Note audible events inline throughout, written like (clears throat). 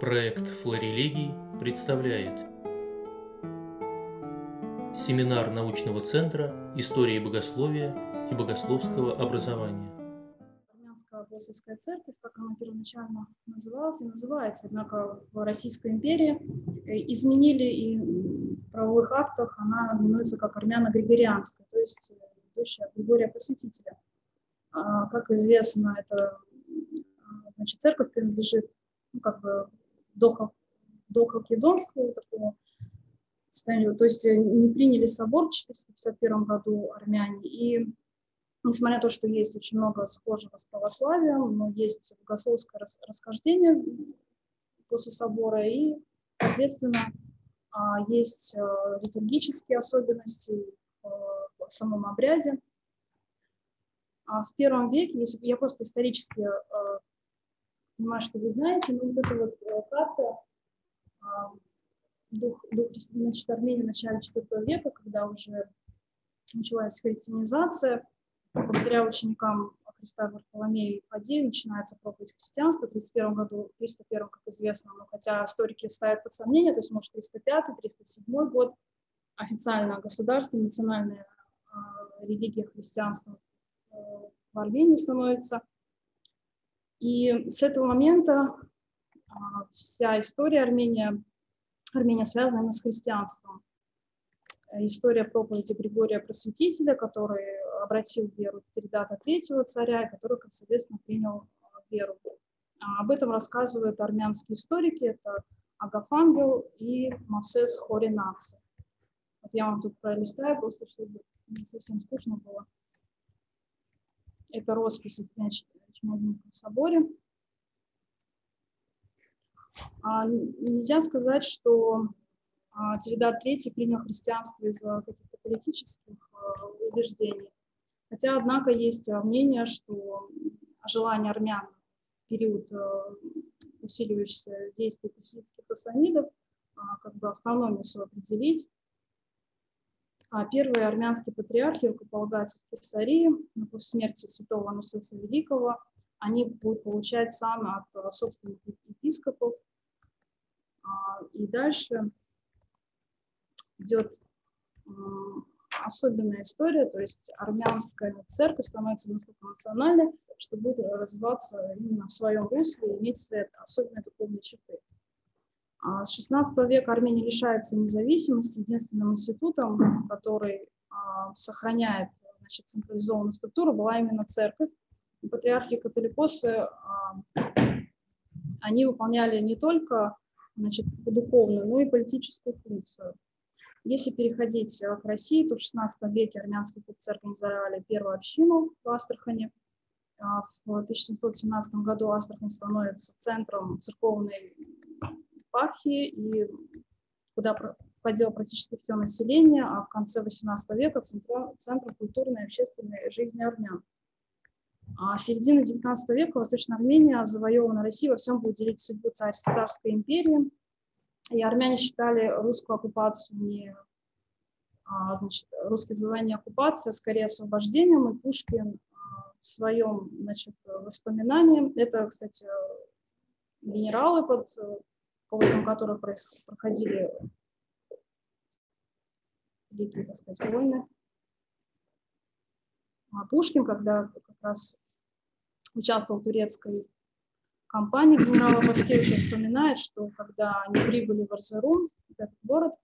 Проект «Флорелегий» представляет Семинар научного центра истории богословия и богословского образования. Армянская апостольская церковь, как она первоначально называлась и называется, однако в Российской империи э, изменили и в правовых актах она именуется как армяно-григорианская, то есть дочь Григория Посетителя. А, как известно, это значит, церковь принадлежит ну, как бы до, до Халкидонского такого состоянию. То есть э, не приняли собор в 451 году армяне. И несмотря на то, что есть очень много схожего с православием, но есть богословское расхождение после собора, и, соответственно, а, есть э, литургические особенности в самом обряде. А в первом веке, если я просто исторически э, понимаю, что вы знаете, но вот эта вот э, карта а, дух, дух значит, Армении в начале IV века, когда уже началась христианизация, благодаря ученикам Христа Варфоломею и Фадею начинается проповедь христианства. В 31 году, 301, как известно, но хотя историки ставят под сомнение, то есть, может, 305 307 год, официально государственная национальная э, религия христианства э, в Армении становится – и с этого момента а, вся история Армения, Армения связана именно с христианством. История проповеди Григория Просветителя, который обратил веру Теридата третьего царя, и который, как соответственно, принял а, веру. А, об этом рассказывают армянские историки, это Агафангел и Мавсес Хоринаци. Вот я вам тут пролистаю, просто чтобы не совсем скучно было. Это роспись Чемодинском соборе. А, нельзя сказать, что а, Теридат III принял христианство из-за каких-то политических а, убеждений. Хотя, однако, есть мнение, что желание армян в период усиливающихся действий персидских сасанидов как бы автономию свою определить. А первый армянский патриарх, рукополагатель Кесарии, после смерти святого Анусеса Великого, они будут получать сан от э, собственных епископов. А, и дальше идет особенная история, то есть армянская церковь становится настолько национальной, что будет развиваться именно в своем русле и иметь свои особенные духовные черты. А с XVI века Армения лишается независимости. Единственным институтом, который а, сохраняет значит, централизованную структуру, была именно церковь патриархи католикосы, а, они выполняли не только значит, духовную, но и политическую функцию. Если переходить к России, то в XVI веке армянские купцы организовали первую общину в Астрахани. А, в 1717 году Астрахань становится центром церковной епархии, и куда входило практически все население, а в конце XVIII века центром, центром культурной и общественной жизни армян. А середины XIX века Восточная Армения завоевана Россией во всем будет делить судьбу царь, царской империи. И армяне считали русскую оккупацию не а, значит, русское завоевание оккупация, скорее освобождением, и Пушкин а, в своем значит, воспоминании, это, кстати, генералы, под руководством которых проходили великие, так сказать, войны, а Пушкин, когда раз участвовал в турецкой кампании, генерала Паскевича вспоминает, что когда они прибыли в Арзерум, этот город,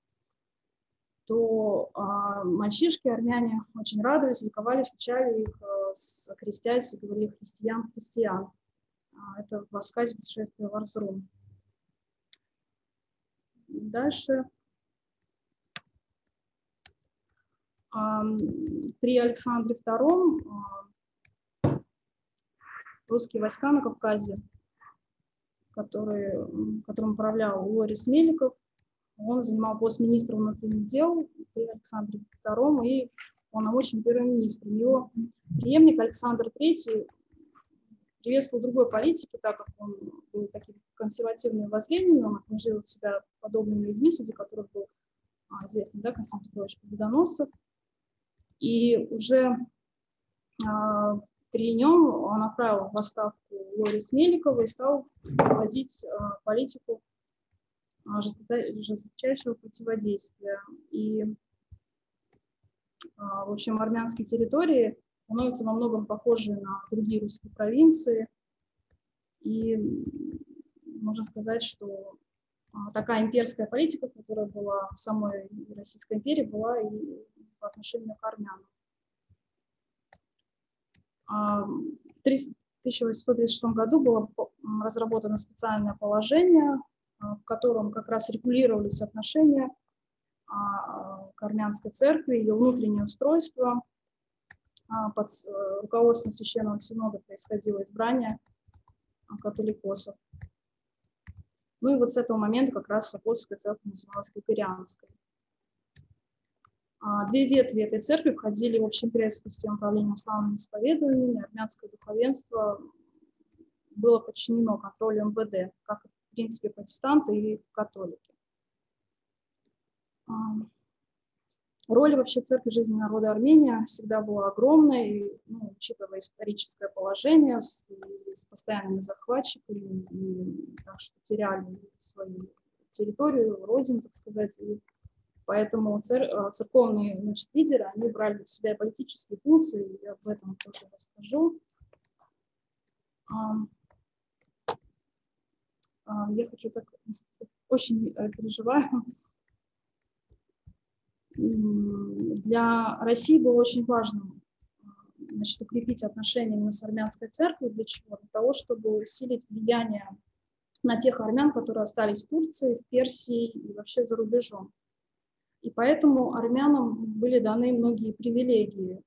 то а, мальчишки, армяне очень радовались, ликовали, встречали их а, с крестясь и говорили «христиан, христиан». А, это в рассказе «Путешествие в Арзрум». Дальше При Александре II русские войска на Кавказе, который, которым управлял Лорис Меликов, он занимал пост министра внутренних дел при Александре II и полномочным первым министром. Его преемник Александр III приветствовал другой политики, так как он был таким консервативным воззрениями, он окружил себя подобными людьми, среди которых был а, известный да, Константин Петрович Победоносцев. И уже а, при нем он направил в отставку Лорис Меликова и стал проводить а, политику жесточайшего противодействия. И, в общем, армянские территории становятся во многом похожи на другие русские провинции. И можно сказать, что такая имперская политика, которая была в самой Российской империи, была и по отношению к армянам. В 1836 году было разработано специальное положение, в котором как раз регулировались отношения к армянской церкви, ее внутреннее устройство. Под э, руководством Священного Синода происходило избрание католикосов. Ну и вот с этого момента как раз апостольская церковь называлась Григорианской. А, две ветви этой церкви входили в общеимперскую систему управления славными исповедованиями. Армянское духовенство было подчинено контролю МВД, как в принципе протестанты и католики. А, роль вообще церкви жизни народа Армения всегда была огромной, ну, учитывая историческое положение с, с постоянными захватчиками, и, так что теряли свою территорию, родину, так сказать, и Поэтому цер, э, церковные значит, лидеры, они брали в себя политические функции, я об этом тоже расскажу. Я хочу так, (laughs) очень э, переживаю. Для России было очень важно значит, укрепить отношения с армянской церковью. Для чего? Для того, чтобы усилить влияние на тех армян, которые остались в Турции, в Персии и вообще за рубежом. И поэтому армянам были даны многие привилегии.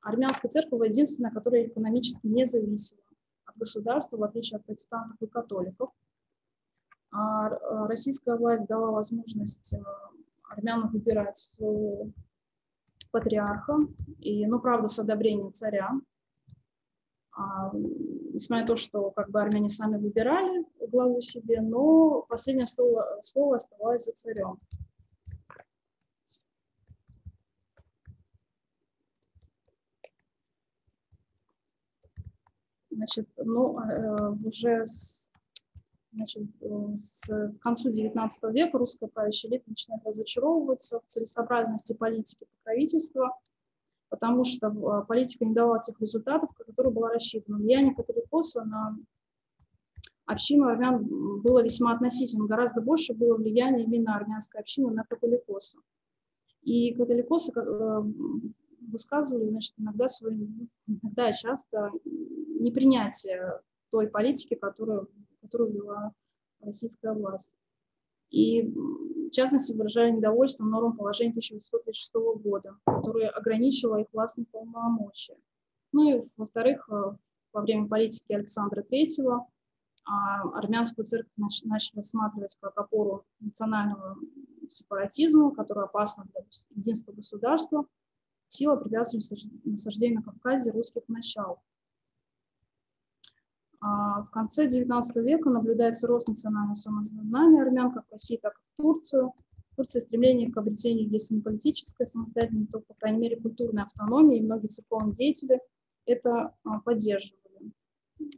Армянская церковь единственная, которая экономически не зависела от государства, в отличие от протестантов и католиков. А российская власть дала возможность э, армянам выбирать своего патриарха, и, ну, правда, с одобрения царя. А, несмотря на то, что как бы армяне сами выбирали главу себе, но последнее слово, слово оставалось за царем. Значит, ну, э, уже с, значит, с к концу XIX века русская правящая элита начинает разочаровываться в целесообразности политики покровительства, потому что э, политика не давала тех результатов, которые была рассчитана. Влияние католикоса на общину армян было весьма относительным. Гораздо больше было влияние именно армянской общины на католикоса. И католикосы э, высказывали, значит, иногда свои, иногда часто непринятие той политики, которую, которую вела российская власть. И, в частности, выражали недовольство нормам положения 1936 года, которое ограничивало их властные полномочия. Ну и, во-вторых, э, во время политики Александра III а, армянскую церковь начали рассматривать как опору национального сепаратизма, который опасна для единства государства, сила препятствует насаждению на Кавказе русских начал. А в конце XIX века наблюдается рост национального самосознания армян как в России, так и в Турцию. В Турции стремление к обретению, если не политической самостоятельности, то, по крайней мере, культурной автономии, и многие церковные деятели это а, поддерживали.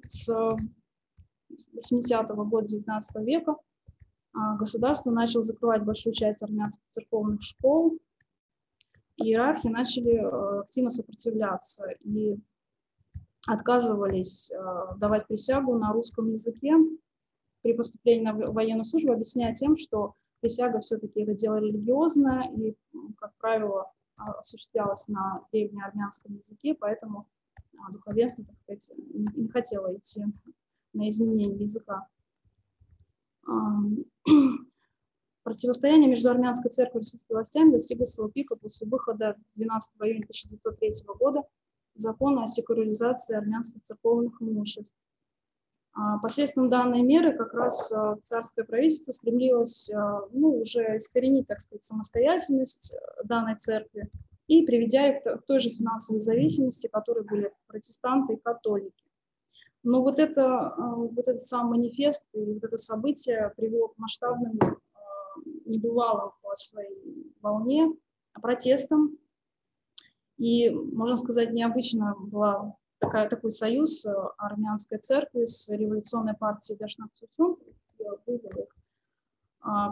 С 80-го года XIX века а, государство начало закрывать большую часть армянских церковных школ, иерархи начали активно сопротивляться. И отказывались э, давать присягу на русском языке при поступлении на военную службу, объясняя тем, что присяга все-таки это дело религиозное и, как правило, а, осуществлялось на древнеармянском языке, поэтому а, духовенство, так сказать, не хотело идти на изменение языка. (clears throat) Противостояние между армянской церковью и российскими властями достигло своего пика после выхода 12 июня 1903 года закона о секуляризации армянских церковных имуществ. А, посредством данной меры как раз а, царское правительство стремилось а, ну, уже искоренить, так сказать, самостоятельность э, данной церкви и приведя их к той же финансовой зависимости, которые были протестанты и католики. Но вот, это, вот этот сам манифест и вот это событие привело к масштабным, небывалым по своей волне протестам и, можно сказать, необычно была такая, такой союз э, армянской церкви с революционной партией Дашнак Цусун,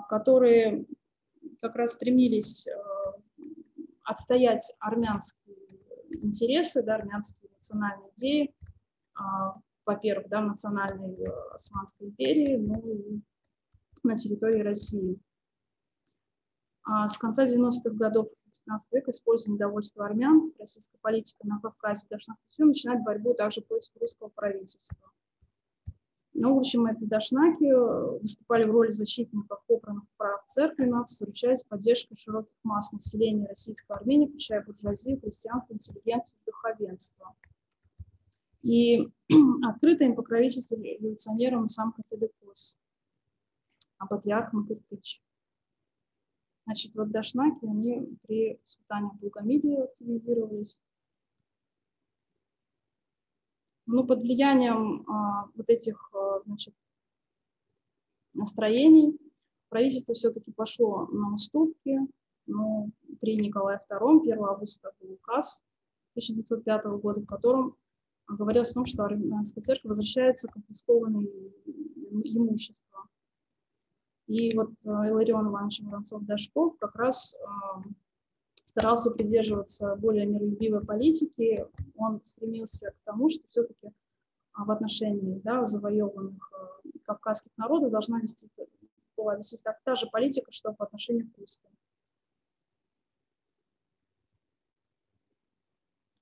которые как раз стремились отстоять армянские интересы, да, армянские национальные идеи, во-первых, да, национальной Османской империи, ну и на территории России. С конца 90-х годов 19 века используя недовольство армян, российская политика на Кавказе должна начинать борьбу также против русского правительства. Ну, в общем, эти дашнаки э, выступали в роли защитников попранных прав церкви нации, заручаясь поддержкой широких масс населения Российской Армении, включая буржуазию, крестьянство, интеллигенцию и духовенство. И (clears throat) открыто им покровительствовал революционерам сам католикос, а патриарх Макартыч. Значит, вот дашнаки, они при султане Абдулгамиде активизировались. Ну, под влиянием а, вот этих, а, значит, настроений правительство все-таки пошло на уступки. Но при Николае II 1 августа был указ 1905 года, в котором говорилось о том, что армянская церковь возвращается конфискованное имущество. И вот э, Иларион Иванович Воронцов-Дашков как раз э, старался придерживаться более миролюбивой политики. Он стремился к тому, что все-таки а, в отношении да, завоеванных э, кавказских народов должна вести, была вести так, та же политика, что по отношению к русским.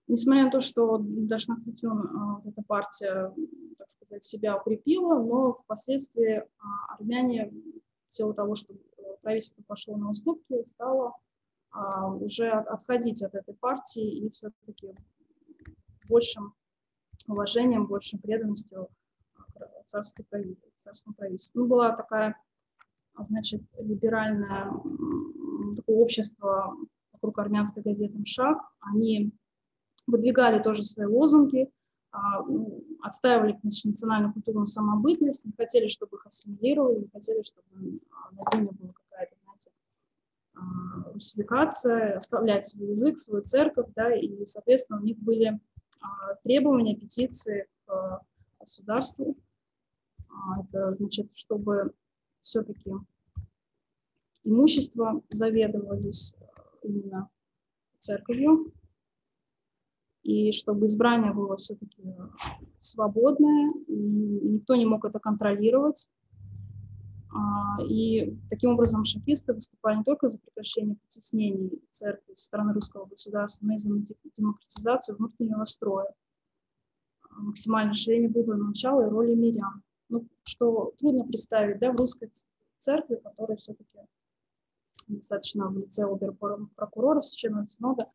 Несмотря на то, что Дашнахтютюн, эта партия, так сказать, себя укрепила, но впоследствии а, армяне силу того, что э, правительство пошло на уступки, стало а, уже отходить от этой партии и все-таки большим уважением, большим преданностью царской правительству, царскому правительству. Ну, была такая, значит, либеральное такое общество вокруг армянской газеты «Мшак». Они выдвигали тоже свои лозунги, а, отстаивали национальную культурную самобытность, не хотели, чтобы их ассимилировали, не хотели, чтобы а, на Дине была какая-то, знаете, а, русификация, оставлять свой язык, свою церковь, да, и, соответственно, у них были требования, петиции к государству. Это, значит, чтобы все-таки имущество заведовались именно церковью, и чтобы избрание было все-таки свободное, и никто не мог это контролировать. А, и таким образом шахисты выступали не только за прекращение притеснений церкви со стороны русского государства, но и за демократизацию внутреннего строя, максимальное расширение выборного начала и роли мирян. Ну, что трудно представить да, в русской церкви, которая все-таки достаточно в лице оберпрокуроров Священного Синода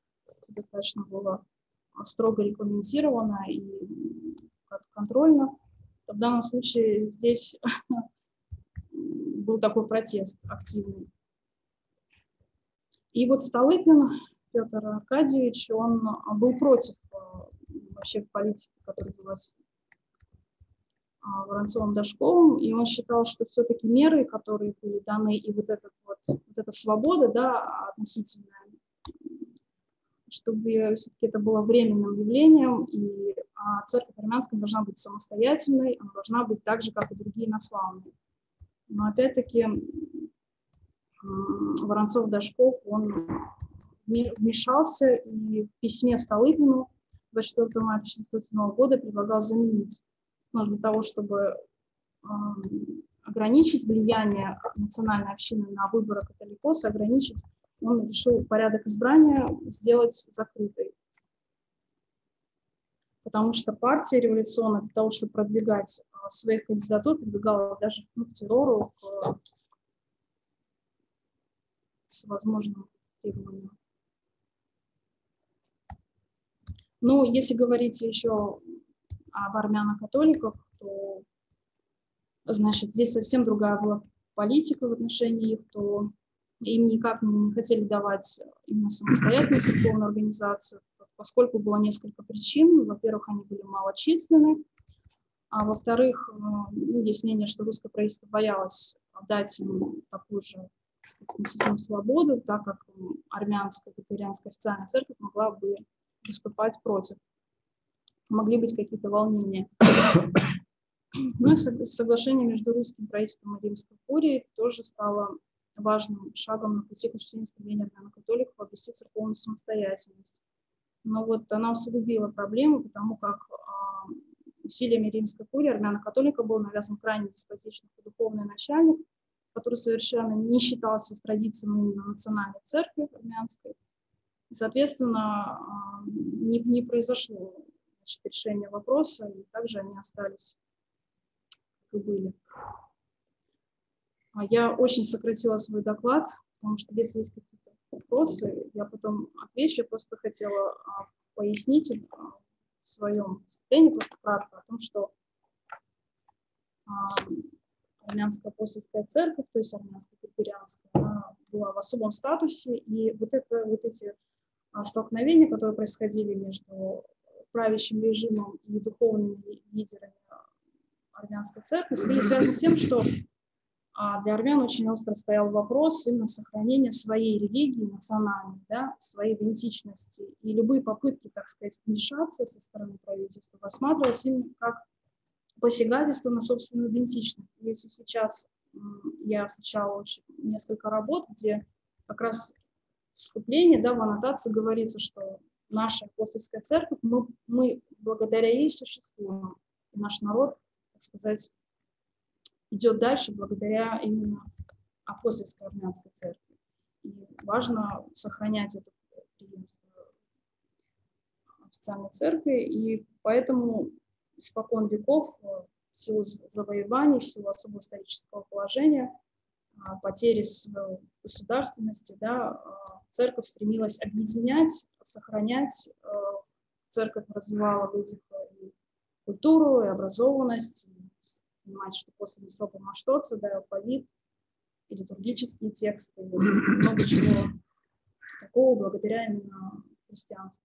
достаточно было строго регламентировано и контрольно. В данном случае здесь (laughs) был такой протест активный. И вот Столыпин Петр Аркадьевич, он был против э, вообще политики, которая велась а, Воронцовым Дашковым, и он считал, что все-таки меры, которые были даны, и вот, этот вот, вот эта свобода да, относительная чтобы все-таки это было временным явлением, и а, церковь армянская должна быть самостоятельной, она должна быть так же, как и другие наславные. Но опять-таки Воронцов-Дашков, он вмешался и в письме Столыпину 24 мая 1907 года предлагал заменить, ну, для того, чтобы ограничить влияние национальной общины на выборы католикоса, ограничить он решил порядок избрания сделать закрытой. Потому что партия революционная для того, чтобы продвигать а, своих кандидатур, продвигала даже ну, к террору, к всевозможным требованиям. Ну, если говорить еще об армяно-католиках, то, значит, здесь совсем другая была политика в отношении их, то им никак не хотели давать именно самостоятельную церковную организацию, поскольку было несколько причин. Во-первых, они были малочисленны, а во-вторых, э, ну, есть мнение, что русское правительство боялось дать им такую же сказать, свободу, так как армянская, катарианская официальная церковь могла бы выступать против. Могли быть какие-то волнения. Ну и соглашение между русским правительством и римской курией тоже стало важным шагом на пути к осуществлению стремления армян-католиков обрести церковную самостоятельность. Но вот она усугубила проблему, потому как э, усилиями римской курии армяно-католика был навязан крайне деспотичный духовный начальник, который совершенно не считался с традициями именно национальной церкви армянской. И, соответственно, а, не, не произошло значит, решения вопроса, и также они остались, как и были. А я очень сократила свой доклад, потому что если есть какие-то вопросы, я потом отвечу. Я просто хотела а, пояснить в своем выступлении просто кратко о том, что армянская апостольская церковь, то есть армянская препарианская, она была в особом статусе, и вот, это, вот эти а, столкновения, которые происходили между правящим режимом и духовными лидерами армянской церкви, были связаны с тем, что а, для армян очень остро стоял вопрос именно сохранения своей религии национальной, да, своей идентичности. И любые попытки, так сказать, вмешаться со стороны правительства рассматривались именно как посягательство на собственную идентичность. Если сейчас я встречала очень несколько работ, где как раз вступление, да, в аннотации говорится, что наша апостольская церковь, мы, мы благодаря ей существуем. И наш народ, так сказать, идет дальше благодаря именно апостольской армянской церкви. И важно сохранять это преемство официальной церкви, и поэтому испокон веков э, в силу завоеваний, в силу особого исторического положения, а, потери государственности, да, а, церковь стремилась объединять, сохранять. Э, церковь развивала в людях и культуру, и образованность, и понимать, что после Месопа Маштоца, да, алфавит, и литургические тексты, и много чего такого благодаря именно христианству.